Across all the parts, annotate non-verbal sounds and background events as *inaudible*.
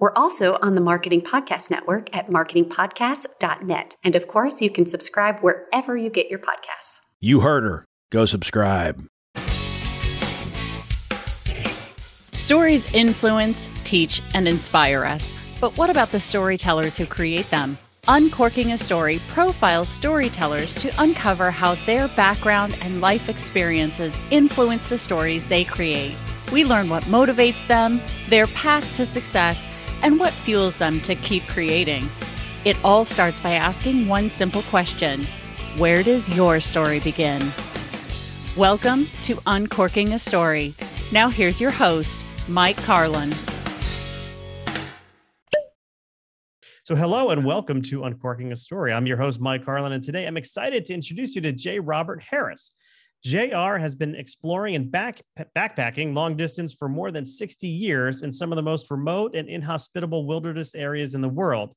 We're also on the Marketing Podcast Network at marketingpodcast.net. And of course, you can subscribe wherever you get your podcasts. You heard her. Go subscribe. Stories influence, teach, and inspire us. But what about the storytellers who create them? Uncorking a Story profiles storytellers to uncover how their background and life experiences influence the stories they create. We learn what motivates them, their path to success, and what fuels them to keep creating. It all starts by asking one simple question Where does your story begin? Welcome to Uncorking a Story. Now, here's your host, Mike Carlin. So, hello and welcome to Uncorking a Story. I'm your host, Mike Carlin, and today I'm excited to introduce you to J. Robert Harris. JR has been exploring and back, backpacking long distance for more than 60 years in some of the most remote and inhospitable wilderness areas in the world.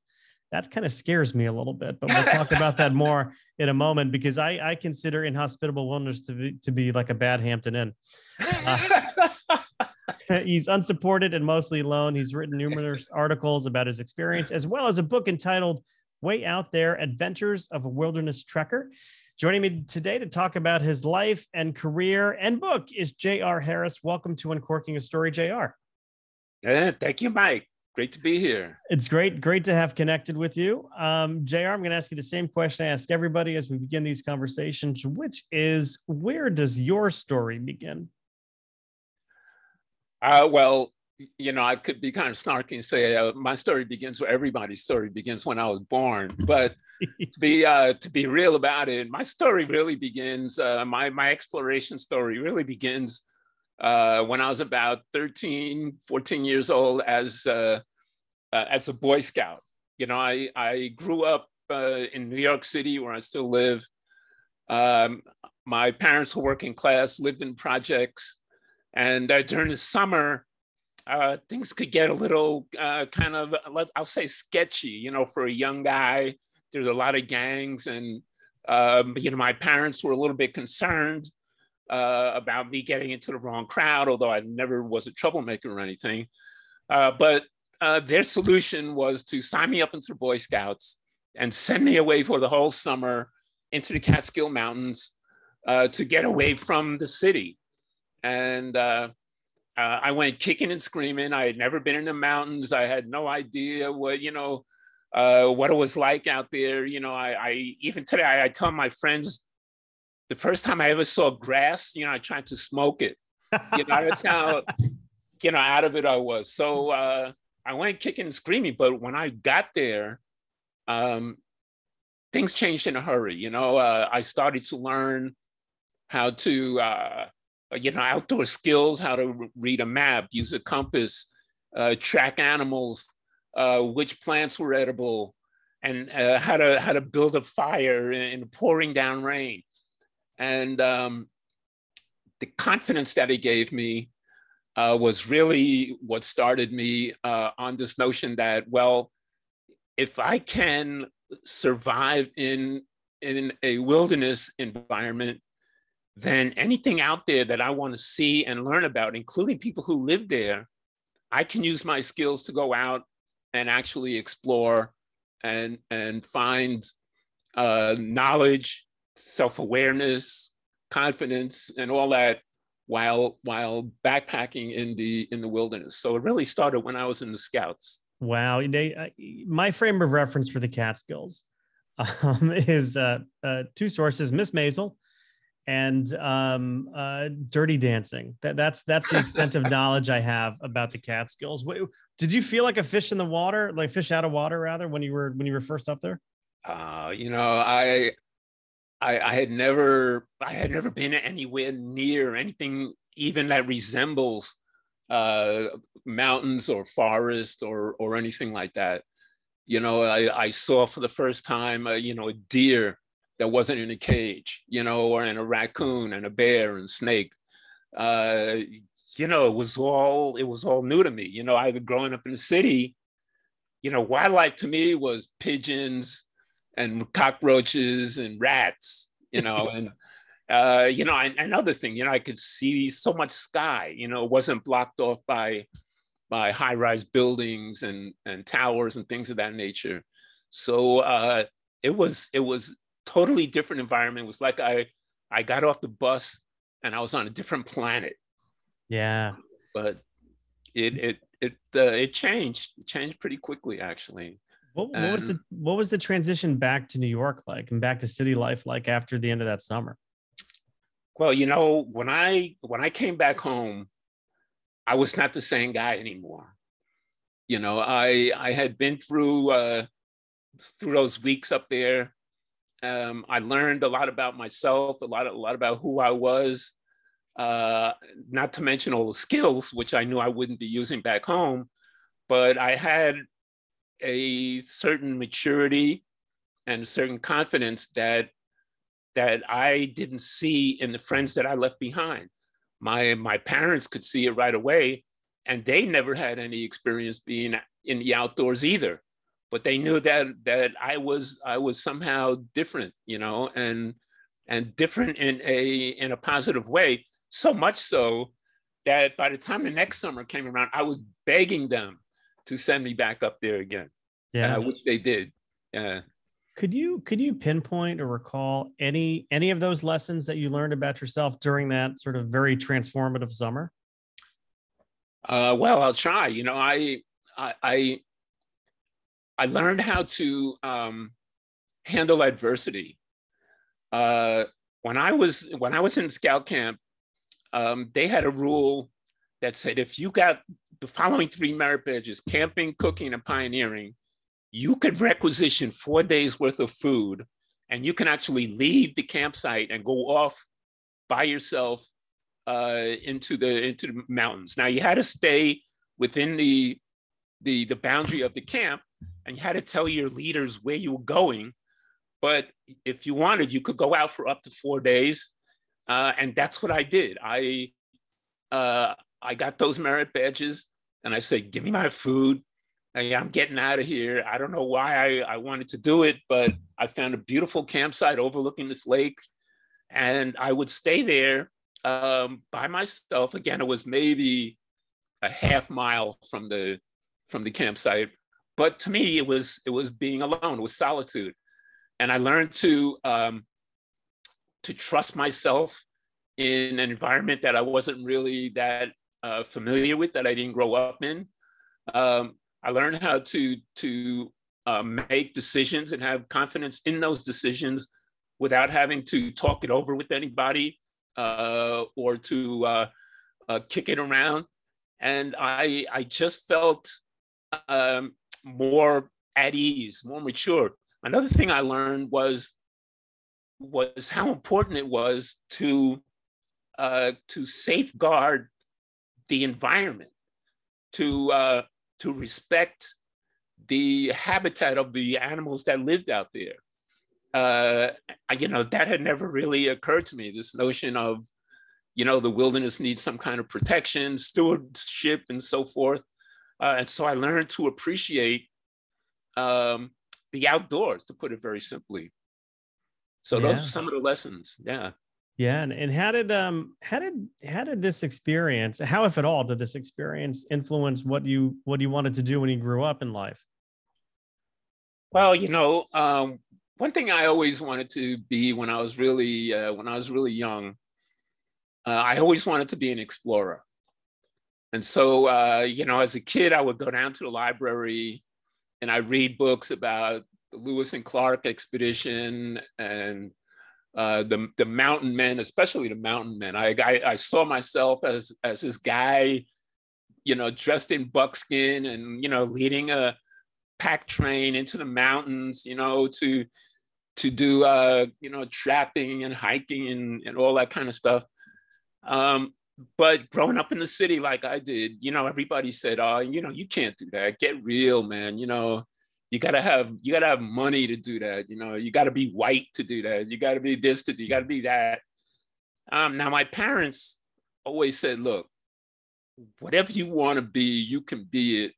That kind of scares me a little bit, but we'll talk about that *laughs* more in a moment because I, I consider inhospitable wilderness to be, to be like a bad Hampton Inn. Uh, *laughs* he's unsupported and mostly alone. He's written numerous articles about his experience, as well as a book entitled Way Out There Adventures of a Wilderness Trekker. Joining me today to talk about his life and career and book is J.R. Harris. Welcome to Uncorking a Story, J.R. Yeah, thank you, Mike. Great to be here. It's great, great to have connected with you. Um, JR, I'm going to ask you the same question I ask everybody as we begin these conversations, which is where does your story begin? Uh, well, you know, I could be kind of snarky and say uh, my story begins where everybody's story begins when I was born. But to be *laughs* uh, to be real about it, my story really begins. Uh, my my exploration story really begins uh, when I was about 13, 14 years old as uh, uh, as a Boy Scout. You know, I I grew up in New York City where I still live. Um, my parents were working class, lived in projects, and during the summer uh, things could get a little uh, kind of, I'll say sketchy, you know, for a young guy. There's a lot of gangs, and, um, you know, my parents were a little bit concerned uh, about me getting into the wrong crowd, although I never was a troublemaker or anything. Uh, but uh, their solution was to sign me up into the Boy Scouts and send me away for the whole summer into the Catskill Mountains uh, to get away from the city. And uh, I went kicking and screaming. I had never been in the mountains. I had no idea what, you know, uh, what it was like out there. You know, I, I even today, I, I, tell my friends the first time I ever saw grass, you know, I tried to smoke it. You know, that's how, *laughs* you know, out of it I was. So uh, I went kicking and screaming. But when I got there, um, things changed in a hurry. You know, uh, I started to learn how to, uh, uh, you know, outdoor skills, how to read a map, use a compass, uh, track animals, uh, which plants were edible, and uh, how to how to build a fire in, in pouring down rain. And um, the confidence that he gave me uh, was really what started me uh, on this notion that, well, if I can survive in in a wilderness environment then anything out there that I want to see and learn about, including people who live there, I can use my skills to go out and actually explore and and find uh, knowledge, self-awareness, confidence, and all that while while backpacking in the in the wilderness. So it really started when I was in the Scouts. Wow, my frame of reference for the Catskills *laughs* um, is uh, uh, two sources: Miss Maisel and um, uh, Dirty Dancing. That, that's that's the extent of *laughs* knowledge I have about the Catskills. What, did you feel like a fish in the water, like fish out of water, rather, when you were when you were first up there? Uh, you know, I, I, I had never, I had never been anywhere near anything even that resembles uh, mountains or forest or or anything like that. You know, I, I saw for the first time, uh, you know, a deer that wasn't in a cage, you know, or in a raccoon and a bear and snake. Uh, you know, it was all it was all new to me. You know, I growing up in the city, you know, wildlife to me was pigeons and cockroaches and rats, you know, *laughs* and uh, you know, and another thing, you know, I could see so much sky, you know, it wasn't blocked off by by high-rise buildings and and towers and things of that nature. So uh, it was it was totally different environment. It was like I I got off the bus and I was on a different planet. Yeah. But it it it uh, it changed. It changed pretty quickly actually. What, what was the what was the transition back to New York like and back to city life like after the end of that summer? Well, you know, when I when I came back home, I was not the same guy anymore. You know, I I had been through uh, through those weeks up there. Um, I learned a lot about myself, a lot a lot about who I was. Uh, not to mention all the skills which I knew I wouldn't be using back home, but I had a certain maturity and a certain confidence that that I didn't see in the friends that I left behind. My my parents could see it right away, and they never had any experience being in the outdoors either. But they knew that that I was I was somehow different, you know, and and different in a in a positive way. So much so that by the time the next summer came around, I was begging them to send me back up there again. Yeah, uh, which they did. Yeah. Could you could you pinpoint or recall any any of those lessons that you learned about yourself during that sort of very transformative summer? Uh, well, I'll try. You know, I I I, learned how to um, handle adversity. Uh, when I was when I was in scout camp, um, they had a rule that said if you got the following three merit badges: camping, cooking, and pioneering, you could requisition four days worth of food and you can actually leave the campsite and go off by yourself uh, into the into the mountains. Now you had to stay within the the the boundary of the camp, and you had to tell your leaders where you were going. But if you wanted, you could go out for up to four days, uh, and that's what I did. I uh, I got those merit badges, and I said, "Give me my food, hey, I'm getting out of here. I don't know why I, I wanted to do it, but I found a beautiful campsite overlooking this lake. And I would stay there um, by myself. Again, it was maybe a half mile from the from the campsite. But to me, it was it was being alone, it was solitude. And I learned to um, to trust myself in an environment that I wasn't really that uh, familiar with, that I didn't grow up in. Um, I learned how to to uh, make decisions and have confidence in those decisions without having to talk it over with anybody uh, or to uh, uh kick it around. And I I just felt um, more at ease, more mature. Another thing I learned was was how important it was to uh, to safeguard the environment, to uh, to respect the habitat of the animals that lived out there. Uh, you know, that had never really occurred to me. This notion of, you know, the wilderness needs some kind of protection, stewardship, and so forth. Uh, and so I learned to appreciate um, the outdoors, to put it very simply. So yeah. those are some of the lessons. Yeah. Yeah, and, and how did um how did how did this experience how if at all did this experience influence what you what you wanted to do when you grew up in life? Well, you know, um, one thing I always wanted to be when I was really uh, when I was really young, uh, I always wanted to be an explorer. And so, uh, you know, as a kid, I would go down to the library and I read books about the Lewis and Clark expedition and uh, the the mountain men, especially the mountain men. I, I, I saw myself as as this guy, you know, dressed in buckskin and you know, leading a pack train into the mountains, you know, to to do uh, you know trapping and hiking and, and all that kind of stuff. Um, but growing up in the city like I did, you know, everybody said, "Oh, you know, you can't do that. Get real, man. You know, you gotta have you gotta have money to do that. You know, you gotta be white to do that. You gotta be this to do. You gotta be that." Um, now, my parents always said, "Look, whatever you want to be, you can be it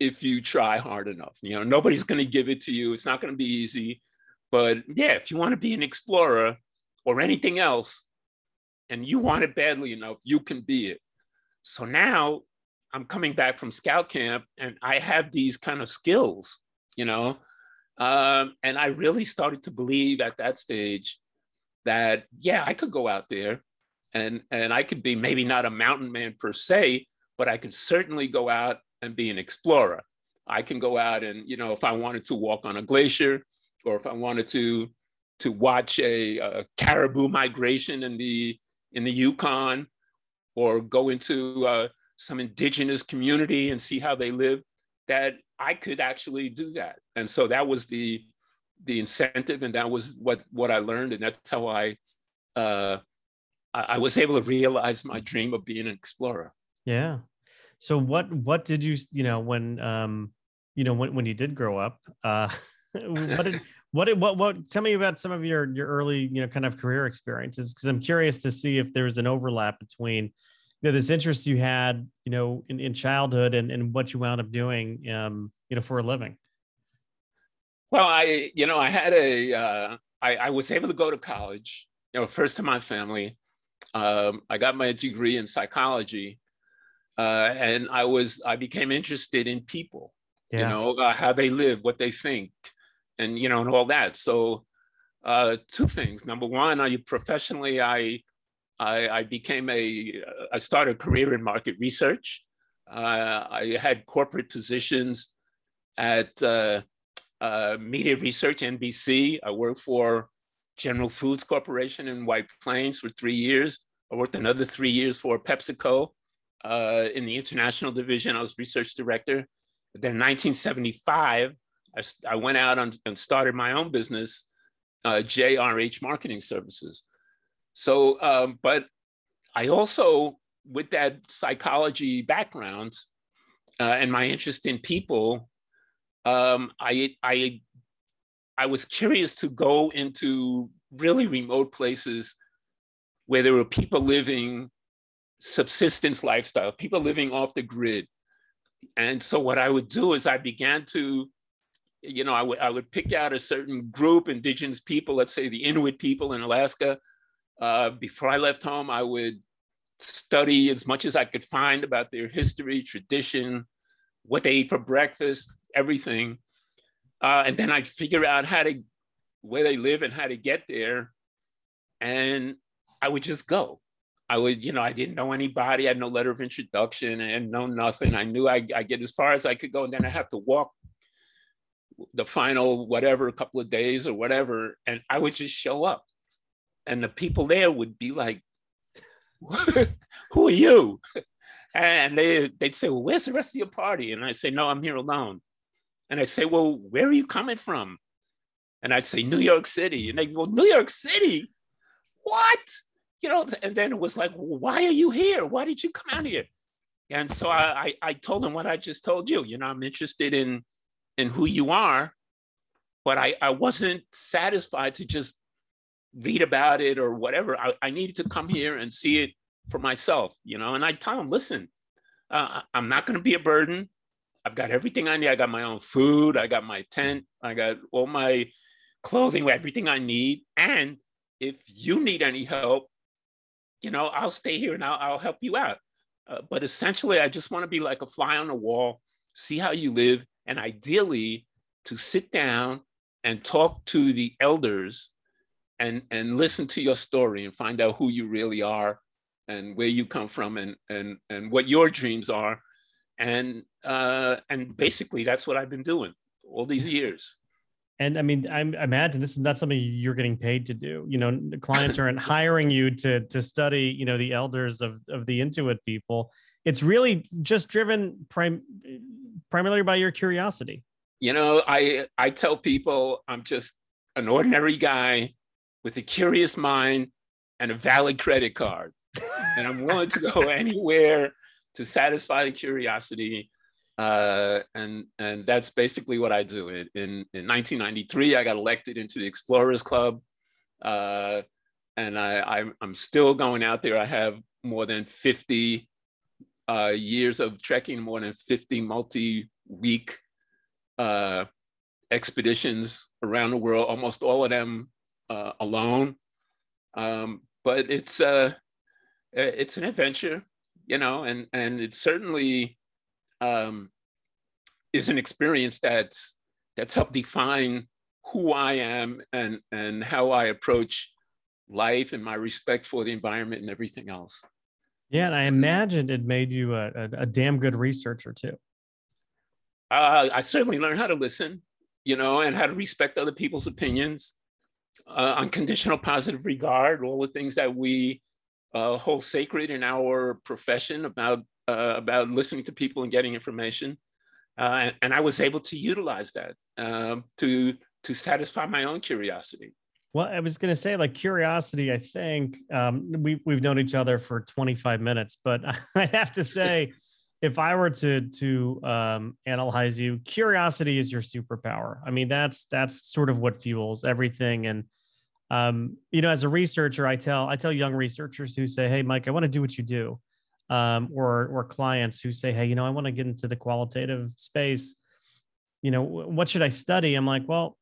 if you try hard enough. You know, nobody's to give it to you. It's not to be easy. But yeah, if you want to be an explorer or anything else, and you want it badly enough, you can be it. So now I'm coming back from scout camp and I have these kind of skills, you know. Um, and I really started to believe at that stage that, yeah, I could go out there and, and I could be maybe not a mountain man per se, but I could certainly go out and be an explorer. I can go out and, you know, if I wanted to walk on a glacier or if I wanted to to watch a, a caribou migration in the in the Yukon or go into uh, some indigenous community and see how they live, that I could actually do that. And so that was the the incentive, and that was what what I learned, and that's how I uh, I was able to realize my dream of being an explorer. Yeah, so what what did you you know when um you know when when you did grow up uh *laughs* what did *laughs* what what what tell me about some of your your early you know kind of career experiences because I'm curious to see if there's an overlap between you know this interest you had you know in, in childhood and and what you wound up doing um you know for a living. Well, I you know I had a uh, I, I was able to go to college you know first in my family. Um, I got my degree in psychology uh, and I was I became interested in people, yeah. you know, uh, how they live, what they think, and you know, and all that. So, uh, two things. Number one, I professionally I I, I became a I started a career in market research. Uh, I had corporate positions at uh, uh, Media Research NBC. I worked for General Foods Corporation in White Plains for three years. I worked another three years for PepsiCo uh, in the international division. I was research director. Then in 1975, I, I went out on, and started my own business, uh, JRH Marketing Services. So, um, but I also, with that psychology background uh, and my interest in people, um, I, I, I was curious to go into really remote places where there were people living subsistence lifestyle, people living off the grid. And so what I would do is I began to, you know, I would I would pick out a certain group, indigenous people, let's say the Inuit people in Alaska. Uh, before I left home, I would study as much as I could find about their history, tradition, what they eat for breakfast, everything. Uh, and then I'd figure out how to, where they live and how to get there. And I would just go. I would, you know, I didn't know anybody. I had no letter of introduction and no nothing. I knew I, I get as far as I could go, and then I have to walk the final whatever, couple of days or whatever, and I would just show up, and the people there would be like, *laughs* "Who are you?" And they they'd say, "Well, where's the rest of your party?" And I say, "No, I'm here alone." And I say, "Well, where are you coming from?" And I'd say, "New York City." And they go, "New York City? What?" you know, and then it was like, why are you here? Why did you come out here? And so I, I, I told him what I just told you. You know, I'm interested in in who you are, but I, I wasn't satisfied to just read about it or whatever. I, I needed to come here and see it for myself, you know. And I tell him, listen, uh, I'm not going to be a burden. I've got everything I need. I got my own food. I got my tent. I got all my clothing, everything I need. And if you need any help, you know, I'll stay here and I'll, I'll help you out. Uh, but essentially, I just want to be like a fly on the wall, see how you live, and ideally to sit down and talk to the elders and, and listen to your story and find out who you really are and where you come from and, and, and what your dreams are. And, uh, and basically, that's what I've been doing all these years. And I mean, I imagine this is not something you're getting paid to do. You know, the clients *laughs* aren't hiring you to to study, you know, the elders of of the Inuit people. It's really just driven prim- primarily by your curiosity. You know, I I tell people I'm just an ordinary guy with a curious mind and a valid credit card, and I'm willing to go *laughs* anywhere to satisfy the curiosity uh, and and that's basically what I do. In, in, in 1993, I got elected into the Explorers Club, uh, and I, I am still going out there. I have more than 50 uh, years of trekking, more than 50 multi-week uh, expeditions around the world. Almost all of them uh, alone, um, but it's uh, it's an adventure, you know, and and it's certainly um, is an experience that's that's helped define who I am and and how I approach life and my respect for the environment and everything else. Yeah, and I imagined it made you a, a, a damn good researcher too. Uh, I certainly learned how to listen, you know, and how to respect other people's opinions, uh, unconditional positive regard, all the things that we uh, hold sacred in our profession about uh, about listening to people and getting information. Uh, and, and, I was able to utilize that um, to to satisfy my own curiosity. Well, I was going to say, like curiosity. I think um, we we've known each other for 25 minutes, but *laughs* I have to say, if I were to to um, analyze you, curiosity is your superpower. I mean, that's that's sort of what fuels everything. And um, you know, as a researcher, I tell I tell young researchers who say, "Hey, Mike, I want to do what you do." um, or or clients who say, "Hey, you know, I want to get into the qualitative space. You know, what should I study?" I'm like, "Well,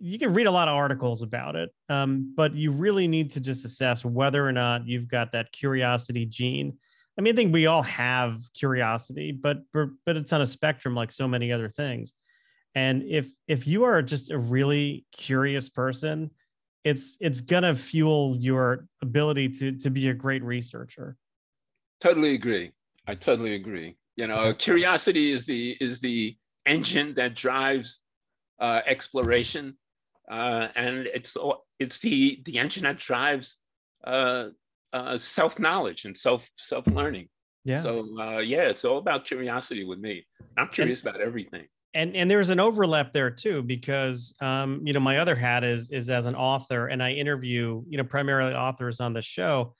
you can read a lot of articles about it, um, but you really need to just assess whether or not you've got that curiosity gene." I mean, I think we all have curiosity, but but it's on a spectrum like so many other things. And if if you are just a really curious person, it's it's gonna fuel your ability to to be a great researcher totally agree. I totally agree. You know, curiosity is the is the engine that drives uh, exploration, uh, and it's it's the the engine that drives uh, uh self knowledge and self self learning. Yeah. So uh, yeah, it's all about curiosity with me. I'm curious and, about everything. And and there's an overlap there too because um, you know my other hat is is as an author, and I interview you know primarily authors on the show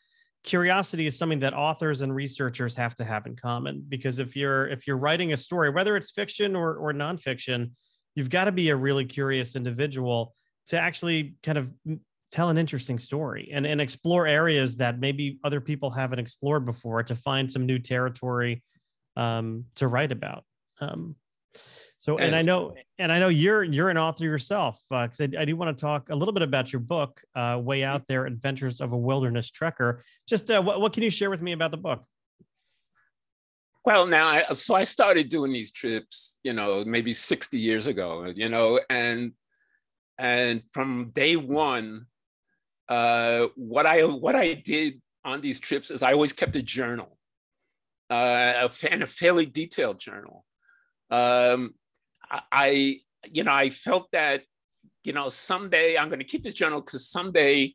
curiosity is something that authors and researchers have to have in common because if you're if you're writing a story whether it's fiction or, or nonfiction you've got to be a really curious individual to actually kind of tell an interesting story and, and explore areas that maybe other people haven't explored before to find some new territory um, to write about um, so, and I know, and I know you're you're an author yourself, because uh, I, I, do want to talk a little bit about your book, uh, "Way Out There: Adventures of a Wilderness Trekker." Just uh, what what can you share with me about the book? Well, now, I, so I started doing these trips, you know, maybe sixty years ago, you know, and and from day one, uh, what I what I did on these trips is I always kept a journal, uh, and a fairly detailed journal. Um, I, you know, I felt that, you know, someday I'm going to keep this journal because someday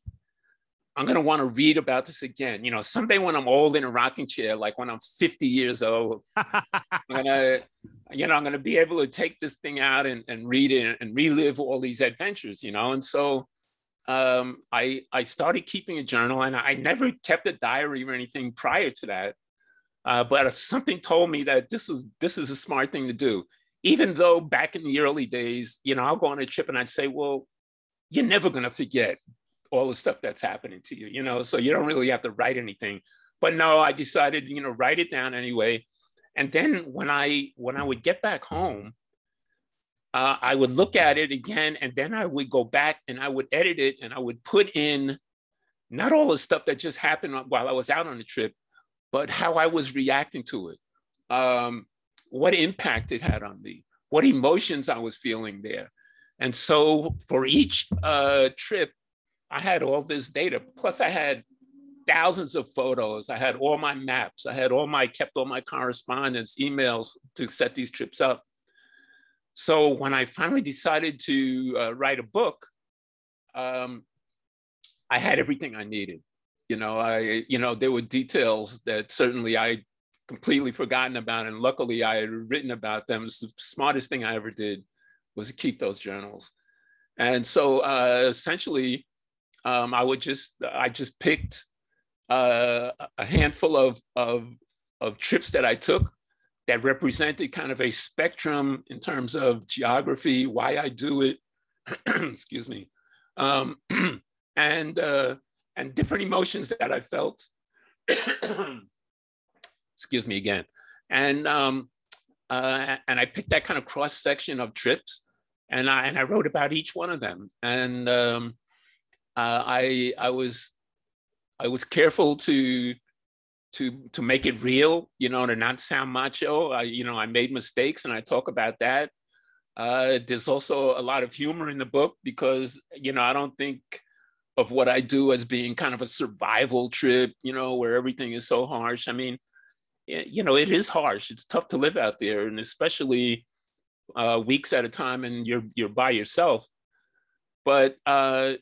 I'm going to want to read about this again. You know, someday when I'm old in a rocking chair, like when I'm 50 years old, *laughs* I'm going to, you know, I'm going to be able to take this thing out and, and read it and relive all these adventures, you know? And so um, I, I started keeping a journal and I never kept a diary or anything prior to that. Uh, but something told me that this was, this is a smart thing to do even though back in the early days, you know, I'll go on a trip and I'd say, well, you're never going to forget all the stuff that's happening to you, you know, so you don't really have to write anything. But no, I decided, you know, write it down anyway. And then when I when I would get back home, uh, I would look at it again, and then I would go back and I would edit it, and I would put in not all the stuff that just happened while I was out on the trip, but how I was reacting to it. Um, what impact it had on me, what emotions I was feeling there. And so for each uh, trip, I had all this data. Plus, I had thousands of photos. I had all my maps. I had all my kept all my correspondence, emails to set these trips up. so when I finally decided to uh, write a book, um, I had everything I needed. You know, I you know there were details that certainly I completely forgotten about, and luckily I had written about them. The smartest thing I ever did was to keep those journals. And so uh, essentially, um, I would just I just picked uh, a handful of, of of trips that I took that represented kind of a spectrum in terms of geography, why I do it, *clears throat* excuse me, um, *clears throat* and uh, and different emotions that I felt. *clears throat* excuse me again, and um, uh, and I picked that kind of cross section of trips, and I and I wrote about each one of them, and um, uh, I I was I was careful to to to make it real, you know, to not sound macho. I, you know, I made mistakes, and I talk about that. Uh, there's also a lot of humor in the book because you know I don't think of what I do as being kind of a survival trip, you know, where everything is so harsh. I mean, you know, it is harsh. It's tough to live out there, and especially uh, weeks at a time, and you're you're by yourself. But uh,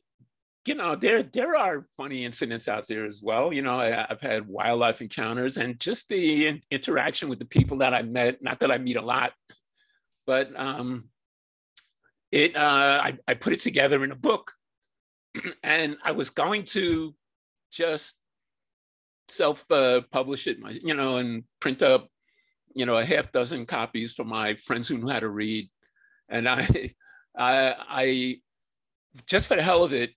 you know, there there are funny incidents out there as well. You know, I, have had wildlife encounters, and just the in, interaction with the people that I met. Not that I meet a lot, but um, it uh, I, I put it together in a book, *clears throat* and I was going to just self uh, publish it, my, you know, and print up, you know, a half dozen copies for my friends who knew how to read. And I, *laughs* I, I just for the hell of it,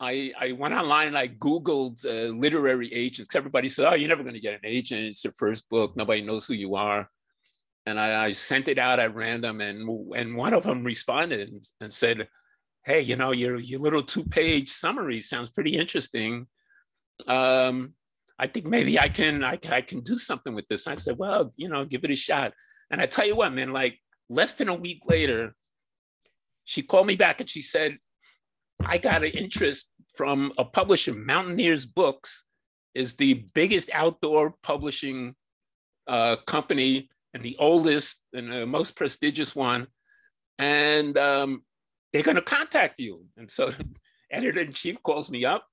I, I went online and I Googled uh, literary agents. Everybody said, oh, you're never going to get an agent. It's your first book. Nobody knows who you are. And I, I sent it out at random and, and one of them responded and, and said, hey, you know, your, your little two-page summary sounds pretty interesting. Um, I think maybe I can, I, I can do something with this. I said, well, you know, give it a shot. And I tell you what, man, like less than a week later, she called me back and she said, I got an interest from a publisher, Mountaineers Books is the biggest outdoor publishing uh, company and the oldest and the most prestigious one. And um, they're going to contact you. And so *laughs* editor in chief calls me up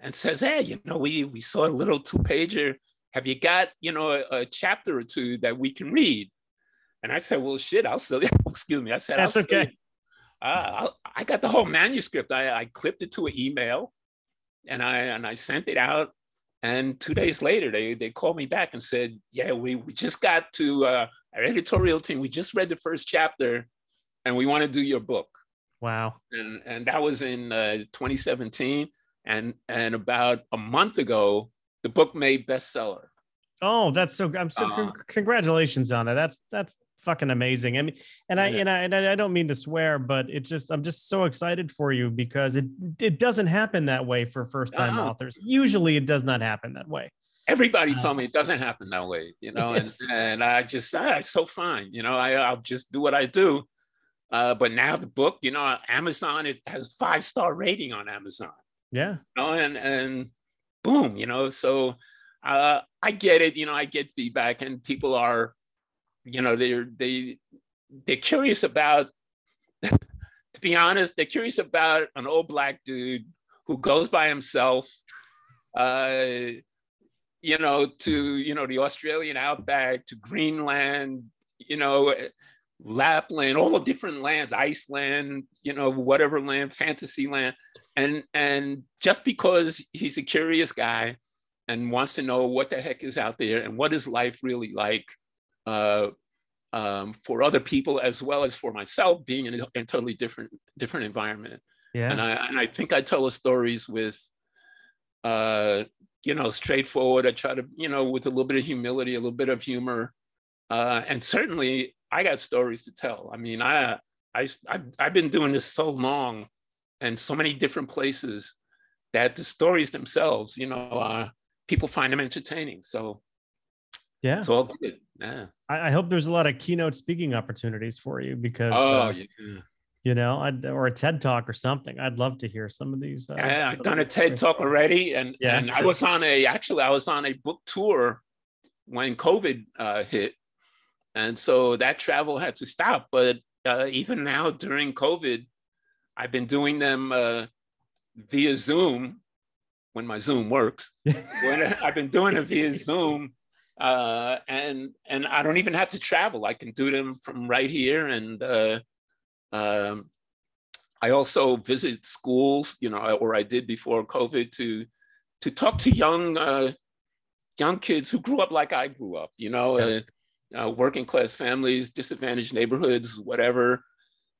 and says, "Hey, you know, we we saw a little two pager. Have you got you know a, a, chapter or two that we can read?" And I said, "Well, shit, I'll *laughs* sell it." Excuse me. I said, "That's I'll okay." Uh, I got the whole manuscript. I, I clipped it to an email, and I and I sent it out. And two days later, they they called me back and said, "Yeah, we we just got to uh, our editorial team. We just read the first chapter, and we want to do your book." Wow. And and that was in uh, 2017 and and about a month ago, the book made bestseller. Oh, that's so. I'm so. Uh, congratulations on that. That's that's fucking amazing. I mean, and I and I and I don't mean to swear, but it just I'm just so excited for you because it it doesn't happen that way for first time uh-huh. authors. Usually, it does not happen that way. Everybody uh, told me it doesn't happen that way, you know, and and I just ah, it's so fine, you know. I I'll just do what I do. Uh, but now the book, you know, Amazon it has five star rating on Amazon. Yeah. You know, and and boom, you know, so uh, I get it, you know, I get feedback and people are, you know, they're they they're curious about *laughs* to be honest, they're curious about an old black dude who goes by himself uh you know to you know the australian outback to greenland you know lapland all the different lands iceland you know whatever land fantasy land. And and just because he's a curious guy and wants to know what the heck is out there and what is life really like uh, um, for other people as well as for myself being in a, in a totally different different environment. Yeah. And i and i think i tell the stories with uh you know straightforward. I try to you know with a little bit of humility a little bit of humor. Uh and certainly i got stories to tell. I mean i i i've, I've been doing this so long and so many different places that the stories themselves, you know, uh, people find them entertaining. So yeah, it's all good. Yeah. I, I, hope there's a lot of keynote speaking opportunities for you because oh uh, yeah. You know, I'd, or a TED talk or something. I'd love to hear some of these. Uh, yeah, I've done a TED talk already, and yeah. and I was on a actually I was on a book tour when COVID uh, hit, and so that travel had to stop. But uh, even now during COVID, I've been doing them uh, via Zoom when my Zoom works. *laughs* when I've been doing it via Zoom, uh, and and I don't even have to travel. I can do them from right here, and uh, um, I also visit schools, you know, or I did before COVID to to talk to young uh, young kids who grew up like I grew up, you know, yeah. uh, uh, working class families, disadvantaged neighborhoods, whatever,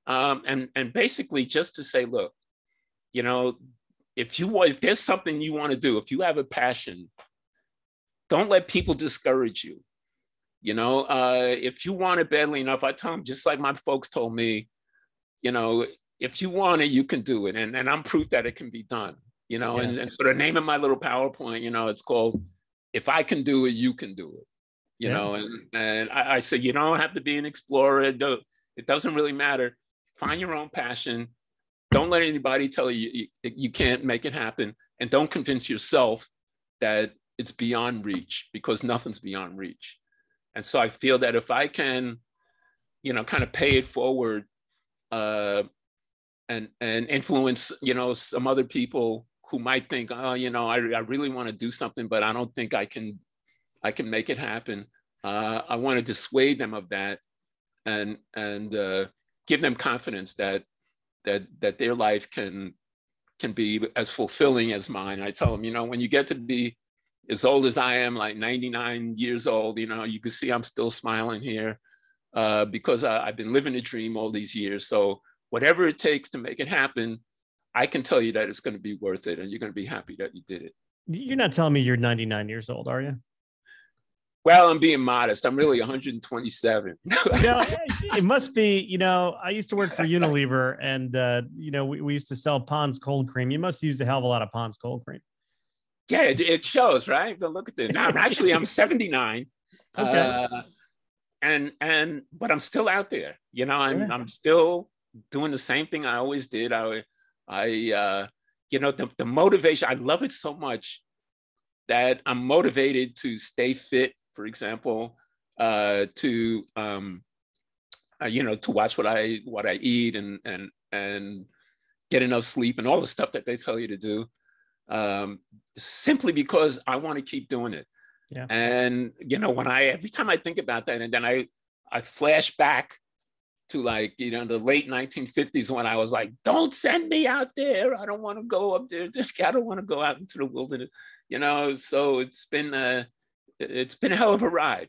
um, and and basically just to say, look, you know, if you want, if there's something you want to do, if you have a passion, don't let people discourage you. You know, uh, if you want it badly enough, I tell them just like my folks told me, you know, if you want it, you can do it. And, and I'm proof that it can be done, you know, yeah. and, and sort of naming my little PowerPoint, you know, it's called, if I can do it, you can do it, you yeah. know, and, and I, I say, you don't have to be an explorer. It doesn't really matter. Find your own passion. Don't let anybody tell you, you you can't make it happen. And don't convince yourself that it's beyond reach because nothing's beyond reach. And so I feel that if I can, you know, kind of pay it forward uh, and and influence you know some other people who might think oh you know i, I really want to do something but i don't think i can i can make it happen uh, i want to dissuade them of that and and uh, give them confidence that that that their life can can be as fulfilling as mine i tell them you know when you get to be as old as i am like 99 years old you know you can see i'm still smiling here uh, because I, i've been living a dream all these years so whatever it takes to make it happen, I can tell you that it's going to be worth it and you're going to be happy that you did it. You're not telling me you're 99 years old, are you? Well, I'm being modest. I'm really 127. you *laughs* know, it must be, you know, I used to work for Unilever and, uh, you know, we, we used to sell Pond's cold cream. You must use a hell of a lot of Pond's cold cream. Yeah, it, it shows, right? But look at this. Now, actually, I'm 79. *laughs* Okay. Uh, and, and, but I'm still out there. You know, I'm, yeah. I'm still doing the same thing I always did. I, I, uh, you know, the, the motivation, I love it so much that I'm motivated to stay fit, for example, uh, to, um, uh, you know, to watch what I, what I eat and, and, and get enough sleep and all the stuff that they tell you to do. Um, simply because I want to keep doing it. Yeah. And, you know, when I, every time I think about that and then I, I flash back to like you know the late 1950s when I was like, "Don't send me out there. I don't want to go up there. *laughs* I don't want to go out into the wilderness." You know, so it's been a it's been a hell of a ride.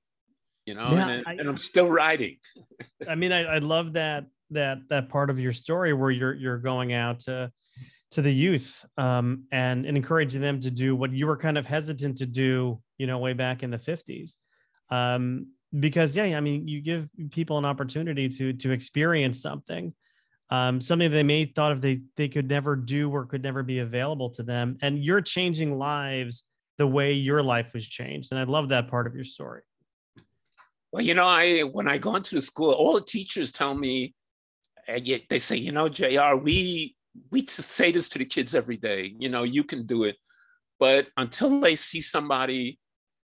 You know, yeah, and, I, and I'm still riding. *laughs* I mean, I, I love that that that part of your story where you're you're going out to to the youth um, and, and encouraging them to do what you were kind of hesitant to do, you know, way back in the 50s. Um, because yeah, I mean, you give people an opportunity to to experience something, um, something they may thought of they they could never do or could never be available to them, and you're changing lives the way your life was changed, and I love that part of your story. Well, you know, I when I go into school, all the teachers tell me, they say, you know, Jr. We we say this to the kids every day. You know, you can do it, but until they see somebody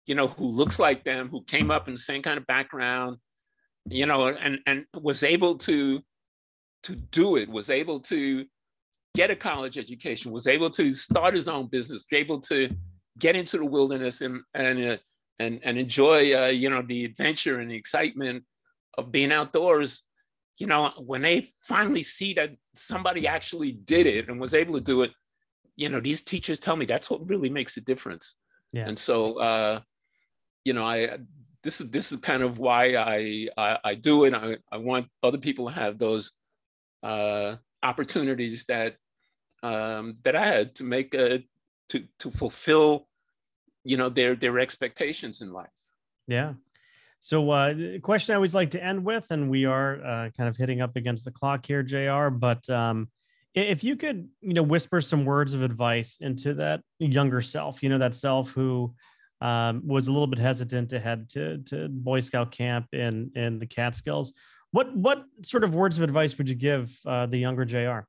you know, who looks like them, who came up in the same kind of background, you know, and and was able to to do it, was able to get a college education, was able to start his own business, able to get into the wilderness and and uh, and and enjoy uh, you know the adventure and the excitement of being outdoors. You know, when they finally see that somebody actually did it and was able to do it, you know, these teachers tell me that's what really makes a difference. Yeah. And so, uh, you know, I this is this is kind of why I I, I do it. I, I want other people to have those uh, opportunities that um, that I had to make a to to fulfill, you know, their their expectations in life. Yeah. So, uh, question I always like to end with, and we are uh, kind of hitting up against the clock here, Jr. But um, if you could, you know, whisper some words of advice into that younger self, you know, that self who um, was a little bit hesitant to head to, to Boy Scout camp in, in the Catskills. What, what sort of words of advice would you give uh, the younger JR?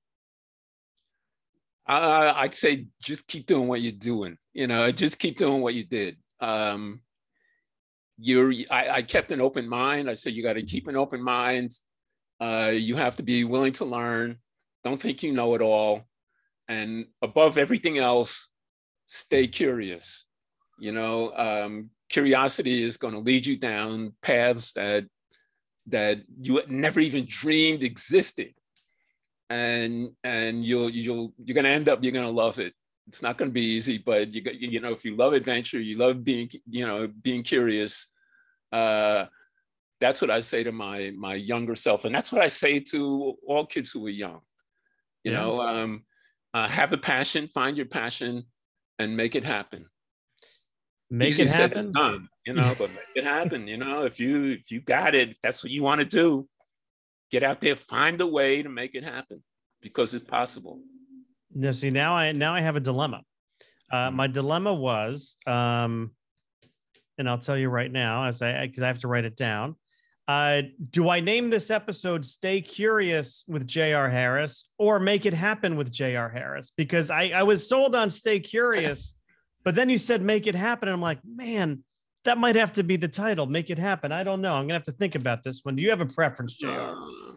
Uh, I'd say just keep doing what you're doing. You know, just keep doing what you did. Um, you're, I, I kept an open mind. I said you got to keep an open mind. Uh, you have to be willing to learn. Don't think you know it all. And above everything else, stay curious. You know, um, curiosity is going to lead you down paths that that you never even dreamed existed and and you'll you'll you're going to end up you're going to love it it's not going to be easy but you you know if you love adventure you love being you know being curious uh that's what i say to my my younger self and that's what i say to all kids who are young. You yeah. know um uh, have a passion find your passion and make it happen. Make Easy it happen. done, you know but make it happen you know. If you if you got it that's what you want to do. Get out there find a way to make it happen because it's possible now see now i now i have a dilemma uh, mm-hmm. my dilemma was um and i'll tell you right now as i because i have to write it down uh, do I name this episode Stay Curious with J.R. Harris or Make It Happen with J.R. Harris? Because I, I was sold on Stay Curious, *laughs* but then you said Make It Happen. And I'm like, man, that might have to be the title. Make It Happen. I don't know. I'm going to have to think about this one. Do you have a preference, J.R.? Uh,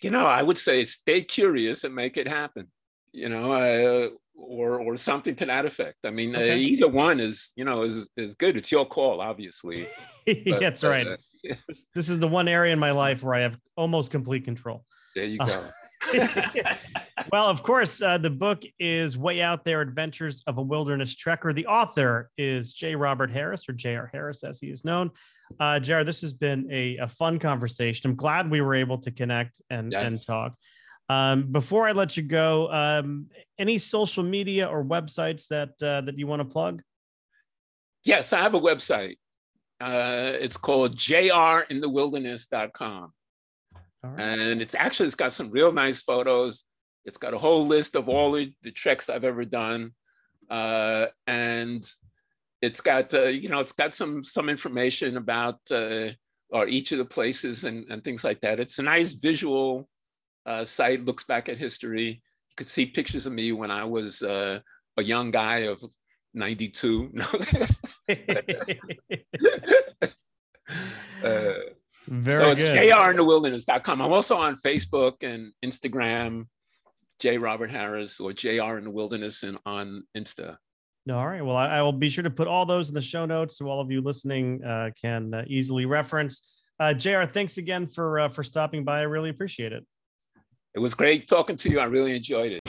you know, I would say Stay Curious and Make It Happen, you know, uh, or, or something to that effect. I mean, uh, okay. uh, either one is, you know, is, is good. It's your call, obviously. *laughs* But, That's right. Uh, this is the one area in my life where I have almost complete control. There you go. *laughs* well, of course, uh, the book is Way Out There Adventures of a Wilderness Trekker. The author is J. Robert Harris, or J.R. Harris, as he is known. Uh, JR, this has been a, a, fun conversation. I'm glad we were able to connect and, yes. and talk. Um, before I let you go, um, any social media or websites that uh, that you want to plug? Yes, I have a website. Uh, it's called jrinthewilderness.com. Right. And it's actually, it's got some real nice photos. It's got a whole list of all the, the treks I've ever done. Uh, and it's got, uh, you know, it's got some, some information about uh, or each of the places and, and things like that. It's a nice visual uh, site, looks back at history. You could see pictures of me when I was uh, a young guy of 92. *laughs* uh, *laughs* Very so it's jrinthewilderness.com. I'm also on Facebook and Instagram, J. Robert Harris or JR in the Wilderness and on Insta. All right. Well, I, I, will be sure to put all those in the show notes so all of you listening uh, can uh, easily reference. Uh, JR, thanks again for uh, for stopping by. I really appreciate it. It was great talking to you. I really enjoyed it.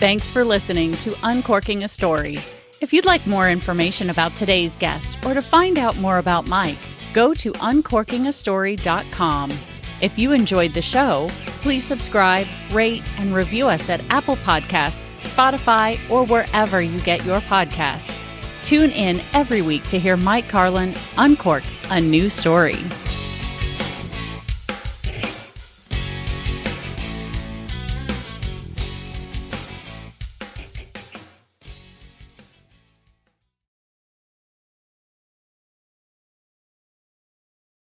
Thanks for listening to Uncorking a Story. If you'd like more information about today's guest or to find out more about Mike, go to uncorkingastory.com. If you enjoyed the show, please subscribe, rate, and review us at Apple Podcasts, Spotify, or wherever you get your podcasts. Tune in every week to hear Mike Carlin uncork a new story.